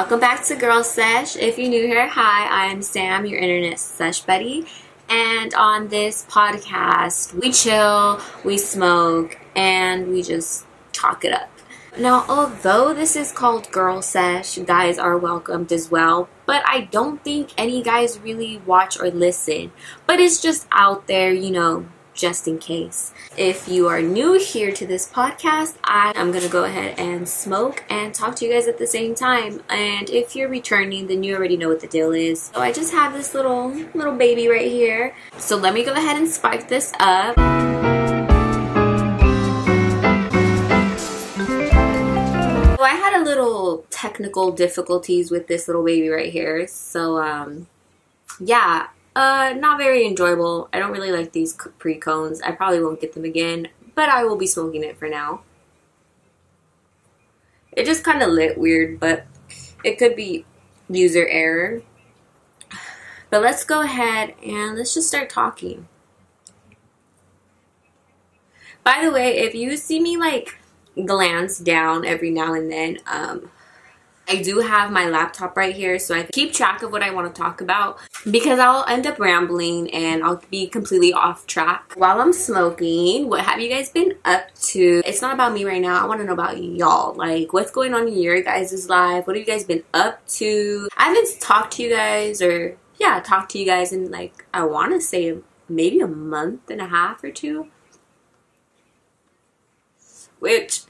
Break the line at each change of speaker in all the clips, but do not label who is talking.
Welcome back to Girl Sesh. If you're new here, hi, I'm Sam, your internet sesh buddy. And on this podcast, we chill, we smoke, and we just talk it up. Now, although this is called Girl Sesh, guys are welcomed as well, but I don't think any guys really watch or listen. But it's just out there, you know, just in case. If you are new here to this podcast, I am going to go ahead and smoke and talk to you guys at the same time. And if you're returning, then you already know what the deal is. So I just have this little little baby right here. So let me go ahead and spike this up. So I had a little technical difficulties with this little baby right here. So um yeah, uh, not very enjoyable. I don't really like these pre cones. I probably won't get them again, but I will be smoking it for now. It just kind of lit weird, but it could be user error. But let's go ahead and let's just start talking. By the way, if you see me like glance down every now and then, um, I do have my laptop right here so I keep track of what I want to talk about because I'll end up rambling and I'll be completely off track. While I'm smoking, what have you guys been up to? It's not about me right now. I want to know about y'all. Like, what's going on in your guys' life? What have you guys been up to? I haven't talked to you guys or, yeah, talked to you guys in like, I want to say maybe a month and a half or two. Which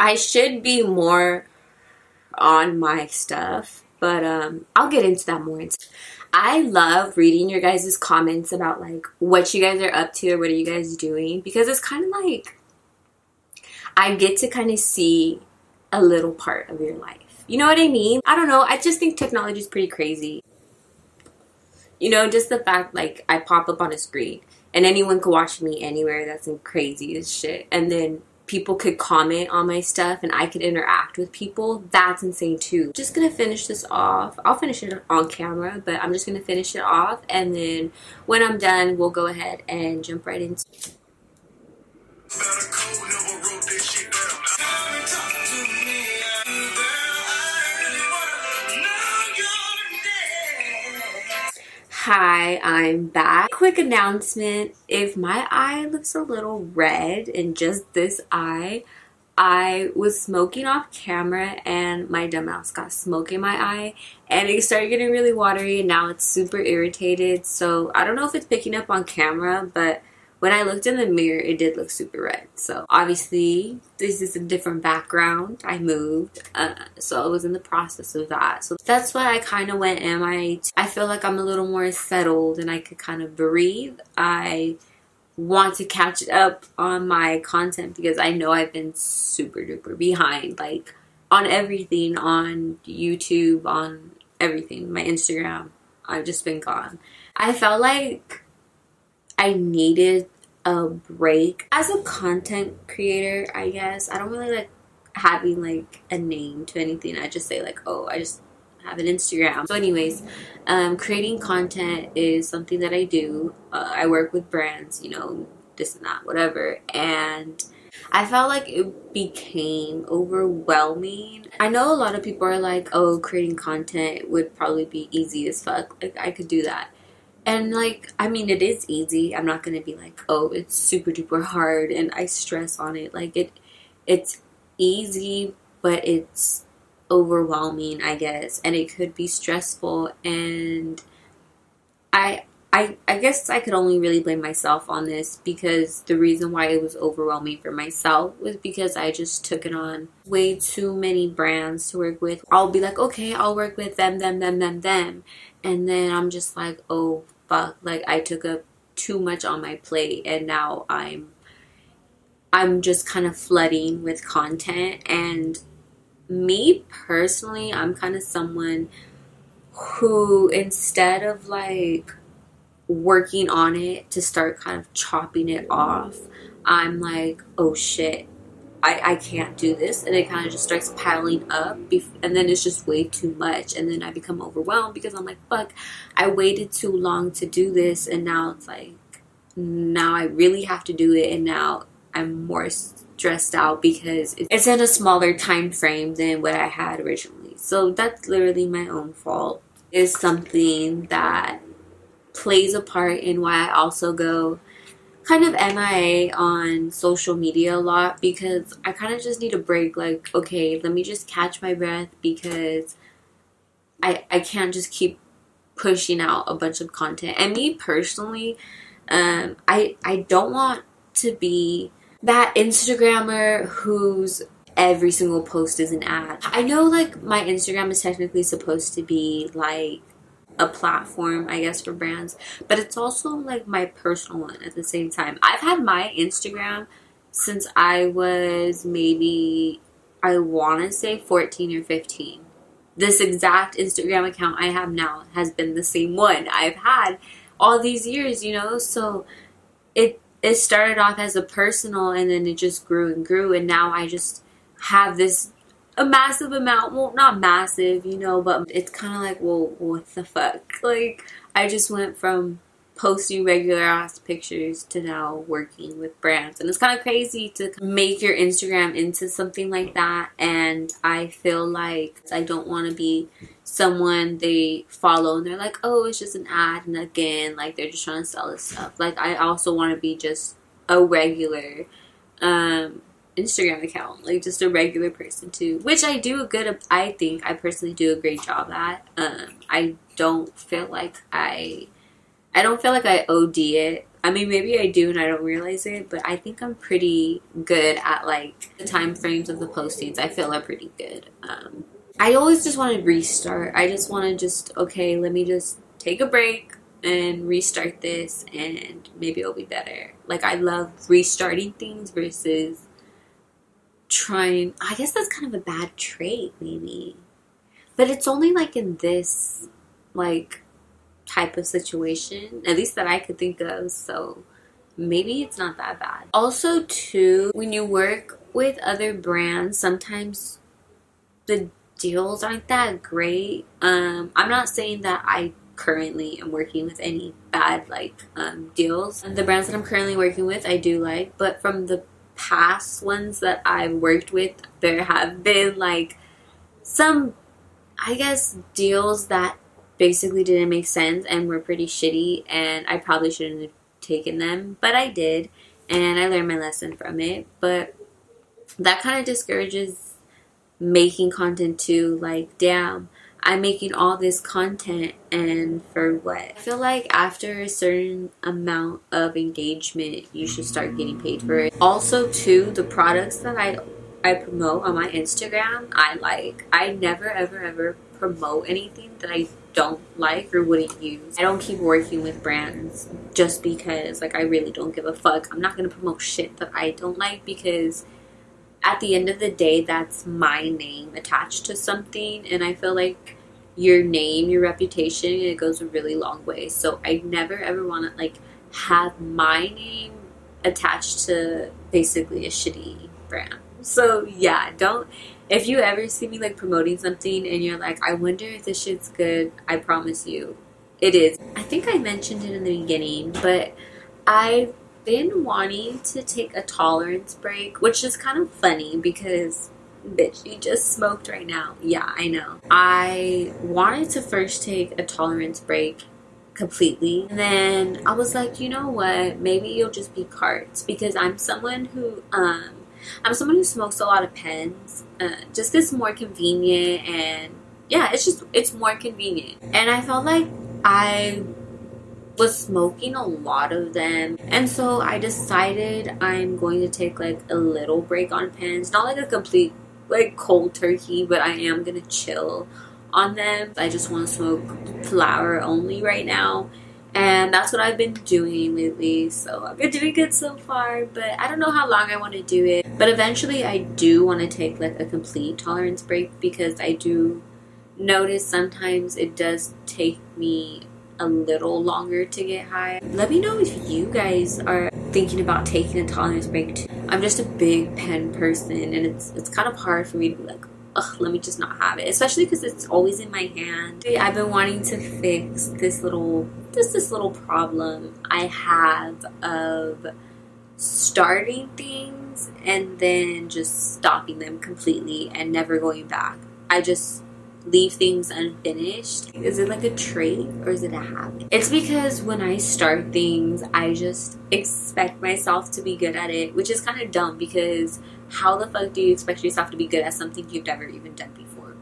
I should be more on my stuff, but um, I'll get into that more. I love reading your guys' comments about like what you guys are up to or what are you guys doing because it's kind of like I get to kind of see a little part of your life. You know what I mean? I don't know. I just think technology is pretty crazy. You know, just the fact like I pop up on a screen and anyone can watch me anywhere. That's crazy as shit. And then people could comment on my stuff and I could interact with people, that's insane too. Just gonna finish this off. I'll finish it on camera, but I'm just gonna finish it off and then when I'm done, we'll go ahead and jump right into Hi, I'm back. Quick announcement. If my eye looks a little red in just this eye, I was smoking off camera and my dumbass got smoke in my eye and it started getting really watery and now it's super irritated. So I don't know if it's picking up on camera, but when I looked in the mirror, it did look super red. So obviously, this is a different background. I moved, uh, so I was in the process of that. So that's why I kind of went MIA. I I feel like I'm a little more settled and I could kind of breathe. I want to catch up on my content because I know I've been super duper behind, like on everything on YouTube, on everything, my Instagram. I've just been gone. I felt like I needed a break as a content creator i guess i don't really like having like a name to anything i just say like oh i just have an instagram so anyways um, creating content is something that i do uh, i work with brands you know this and that whatever and I felt like it became overwhelming. I know a lot of people are like, oh, creating content would probably be easy as fuck. Like, I could do that. And like, I mean, it is easy. I'm not gonna be like, oh, it's super duper hard, and I stress on it. Like it, it's easy, but it's overwhelming, I guess, and it could be stressful. And I, I, I guess I could only really blame myself on this because the reason why it was overwhelming for myself was because I just took it on way too many brands to work with. I'll be like, okay, I'll work with them, them, them, them, them. And then I'm just like, oh fuck, like I took up too much on my plate and now I'm I'm just kind of flooding with content. And me personally, I'm kind of someone who instead of like working on it to start kind of chopping it off, I'm like, oh shit, I, I can't do this and it kind of just starts piling up and then it's just way too much and then I become overwhelmed because I'm like fuck I waited too long to do this and now it's like now I really have to do it and now I'm more stressed out because it's in a smaller time frame than what I had originally. So that's literally my own fault. Is something that plays a part in why I also go kind of MIA on social media a lot because I kind of just need a break. Like, okay, let me just catch my breath because I I can't just keep pushing out a bunch of content. And me personally, um, I I don't want to be that Instagrammer whose every single post is an ad. I know like my Instagram is technically supposed to be like a platform, I guess, for brands, but it's also like my personal one at the same time. I've had my Instagram since I was maybe, I want to say 14 or 15. This exact Instagram account I have now has been the same one I've had all these years, you know? So it it started off as a personal and then it just grew and grew and now I just have this a massive amount. Well, not massive, you know, but it's kind of like, well, what the fuck? Like, I just went from posting regular ass pictures to now working with brands. And it's kind of crazy to make your Instagram into something like that. And I feel like I don't want to be someone they follow and they're like, oh, it's just an ad. And again, like they're just trying to sell this stuff. Like, I also want to be just a regular, um, Instagram account, like just a regular person too, which I do a good. I think I personally do a great job at. Um, I don't feel like I, I don't feel like I OD it. I mean, maybe I do and I don't realize it, but I think I'm pretty good at like the time frames of the postings. I feel are pretty good. Um, I always just want to restart. I just want to just okay, let me just take a break and restart this, and maybe it'll be better. Like I love restarting things versus trying I guess that's kind of a bad trait maybe. But it's only like in this like type of situation, at least that I could think of, so maybe it's not that bad. Also too, when you work with other brands, sometimes the deals aren't that great. Um I'm not saying that I currently am working with any bad like um, deals. The brands that I'm currently working with I do like, but from the past ones that I've worked with, there have been like some, I guess, deals that basically didn't make sense and were pretty shitty, and I probably shouldn't have taken them, but I did, and I learned my lesson from it. But that kind of discourages making content too. Like, damn, I'm making all this content and for what? I feel like after a certain amount of engagement, you should start getting paid for it. Also, too, the products that I I promote on my Instagram, I like. I never ever ever promote anything that I don't like or wouldn't use. I don't keep working with brands just because like I really don't give a fuck. I'm not going to promote shit that I don't like because at the end of the day, that's my name attached to something, and I feel like your name, your reputation, it goes a really long way. So I never ever want to like have my name attached to basically a shitty brand. So yeah, don't if you ever see me like promoting something and you're like, I wonder if this shit's good, I promise you, it is. I think I mentioned it in the beginning, but I've been wanting to take a tolerance break, which is kind of funny because bitch, you just smoked right now. Yeah, I know. I wanted to first take a tolerance break completely. And then I was like, you know what? Maybe you'll just be carts because I'm someone who um I'm someone who smokes a lot of pens. Uh, just it's more convenient and yeah, it's just it's more convenient. And I felt like I was smoking a lot of them. And so I decided I'm going to take like a little break on pens, not like a complete like cold turkey, but I am gonna chill on them. I just want to smoke flower only right now. And that's what I've been doing lately. So I've been doing good so far, but I don't know how long I want to do it. But eventually I do want to take like a complete tolerance break because I do notice sometimes it does take me a little longer to get high. Let me know if you guys are thinking about taking a tolerance break too. I'm just a big pen person and it's it's kind of hard for me to be like, ugh, let me just not have it. Especially because it's always in my hand. I've been wanting to fix this little this this little problem I have of starting things and then just stopping them completely and never going back. I just leave things unfinished. Is it like a trait or is it a habit? It's because when I start things, I just expect myself to be good at it, which is kind of dumb because how the fuck do you expect yourself to be good at something you've never even done before?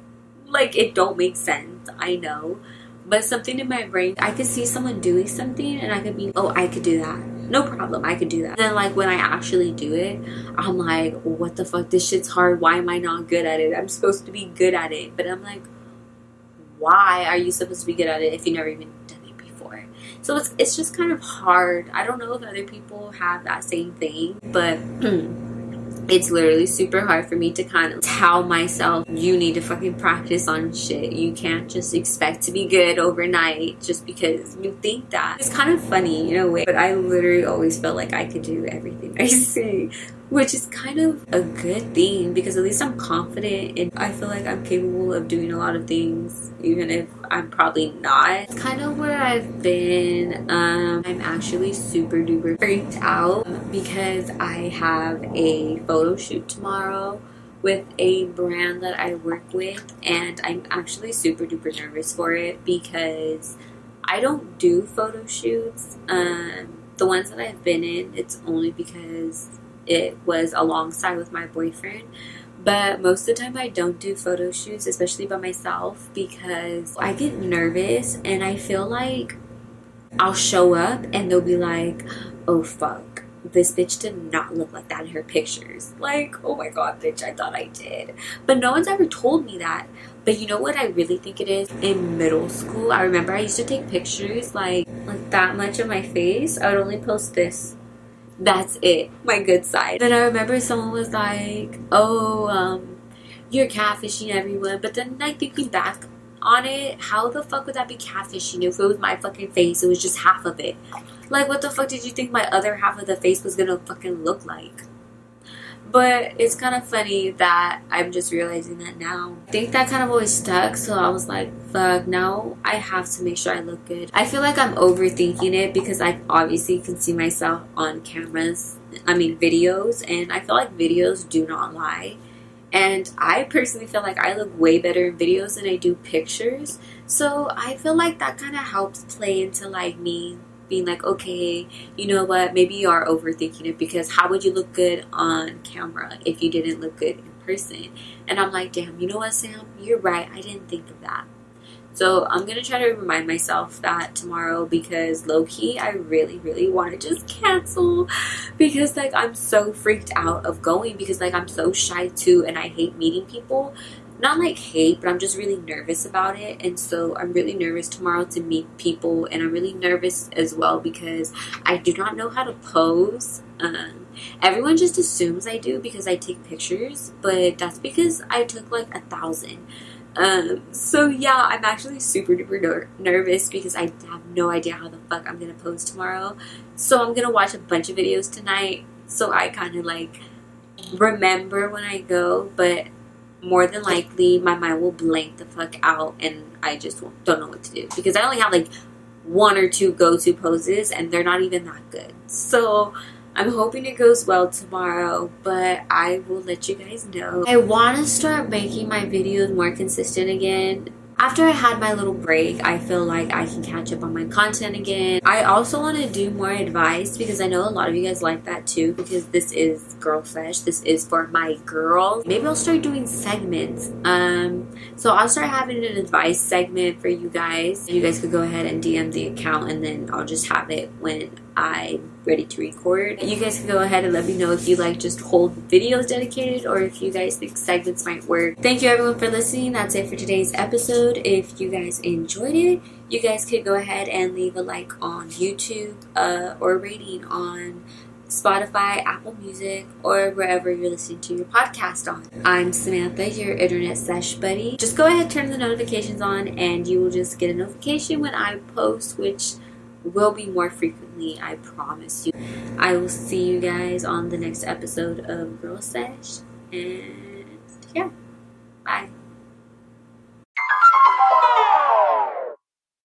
Like, it don't make sense, I know. But something in my brain, I could see someone doing something and I could be, oh, I could do that. No problem, I could do that. Then, like, when I actually do it, I'm like, what the fuck? This shit's hard. Why am I not good at it? I'm supposed to be good at it. But I'm like, why are you supposed to be good at it if you never even done it before? So it's, it's just kind of hard. I don't know if other people have that same thing, but. it's literally super hard for me to kind of tell myself you need to fucking practice on shit. You can't just expect to be good overnight just because you think that. It's kind of funny in a way, but I literally always felt like I could do everything I see which is kind of a good thing because at least I'm confident and I feel like I'm capable of doing a lot of things even if I'm probably not. It's kind of where I've been. Um, I'm actually super duper freaked out because I have a photo shoot tomorrow with a brand that I work with and I'm actually super duper nervous for it because I don't do photo shoots. Um, the ones that I've been in, it's only because it was alongside with my boyfriend. But most of the time, I don't do photo shoots, especially by myself, because I get nervous and I feel like I'll show up and they'll be like, oh fuck, this bitch did not look like that in her pictures. Like, oh my god, bitch, I thought I did. But no one's ever told me that. But you know what I really think it is? In middle school, I remember I used to take pictures like like that much of my face. I would only post this that's it, my good side. Then I remember someone was like, oh, um, you're catfishing everyone. But then, like, thinking back on it, how the fuck would that be catfishing if it was my fucking face? It was just half of it. Like, what the fuck did you think my other half of the face was gonna fucking look like? But it's kind of funny that I'm just realizing that now. I think that kind of always stuck, so I was like, fuck, now I have to make sure I look good. I feel like I'm overthinking it because I obviously can see myself on cameras, I mean, videos, and I feel like videos do not lie. And I personally feel like I look way better in videos than I do pictures. So I feel like that kind of helps play into like me being like, okay, you know what, maybe you are overthinking it because how would you look good on camera if you didn't look good in person? And I'm like, damn, you know what, Sam, you're right. I didn't think of that. So I'm gonna try to remind myself that tomorrow because low key, I really, really want to just cancel because like I'm so freaked out of going because like I'm so shy too and I hate meeting people not like hate, but I'm just really nervous about it. And so I'm really nervous tomorrow to meet people. And I'm really nervous as well because I do not know how to pose. Um, everyone just assumes I do because I take pictures, but that's because I took like a thousand. Um, so yeah, I'm actually super duper ner- nervous because I have no idea how the fuck I'm gonna pose tomorrow. So I'm gonna watch a bunch of videos tonight so I kind of like remember when I go, but more than likely my mind will blank the fuck out and I just don't know what to do because I only have like one or two go-to poses and they're not even that good. So I'm hoping it goes well tomorrow, but I will let you guys know. I want to start making my videos more consistent again after I had my little break, I feel like I can catch up on my content again. I also want to do more advice because I know a lot of you guys like that too because this is Girl Sesh. This is for my girls. Maybe I'll start doing segments. Um, so I'll start having an advice segment for you guys. You guys could go ahead and DM the account and then I'll just have it when I'm ready to record. You guys can go ahead and let me know if you like just whole videos dedicated or if you guys think segments might work. Thank you everyone for listening. That's it for today's episode. If you guys enjoyed it, you guys could go ahead and leave a like on YouTube uh, or rating on Spotify, Apple Music, or wherever you're listening to your podcast on. I'm Samantha, your internet sesh buddy. Just go ahead, turn the notifications on, and you will just get a notification when I post, which will be more I promise you. I will see you guys on the next episode of Girl Sesh. And yeah, bye.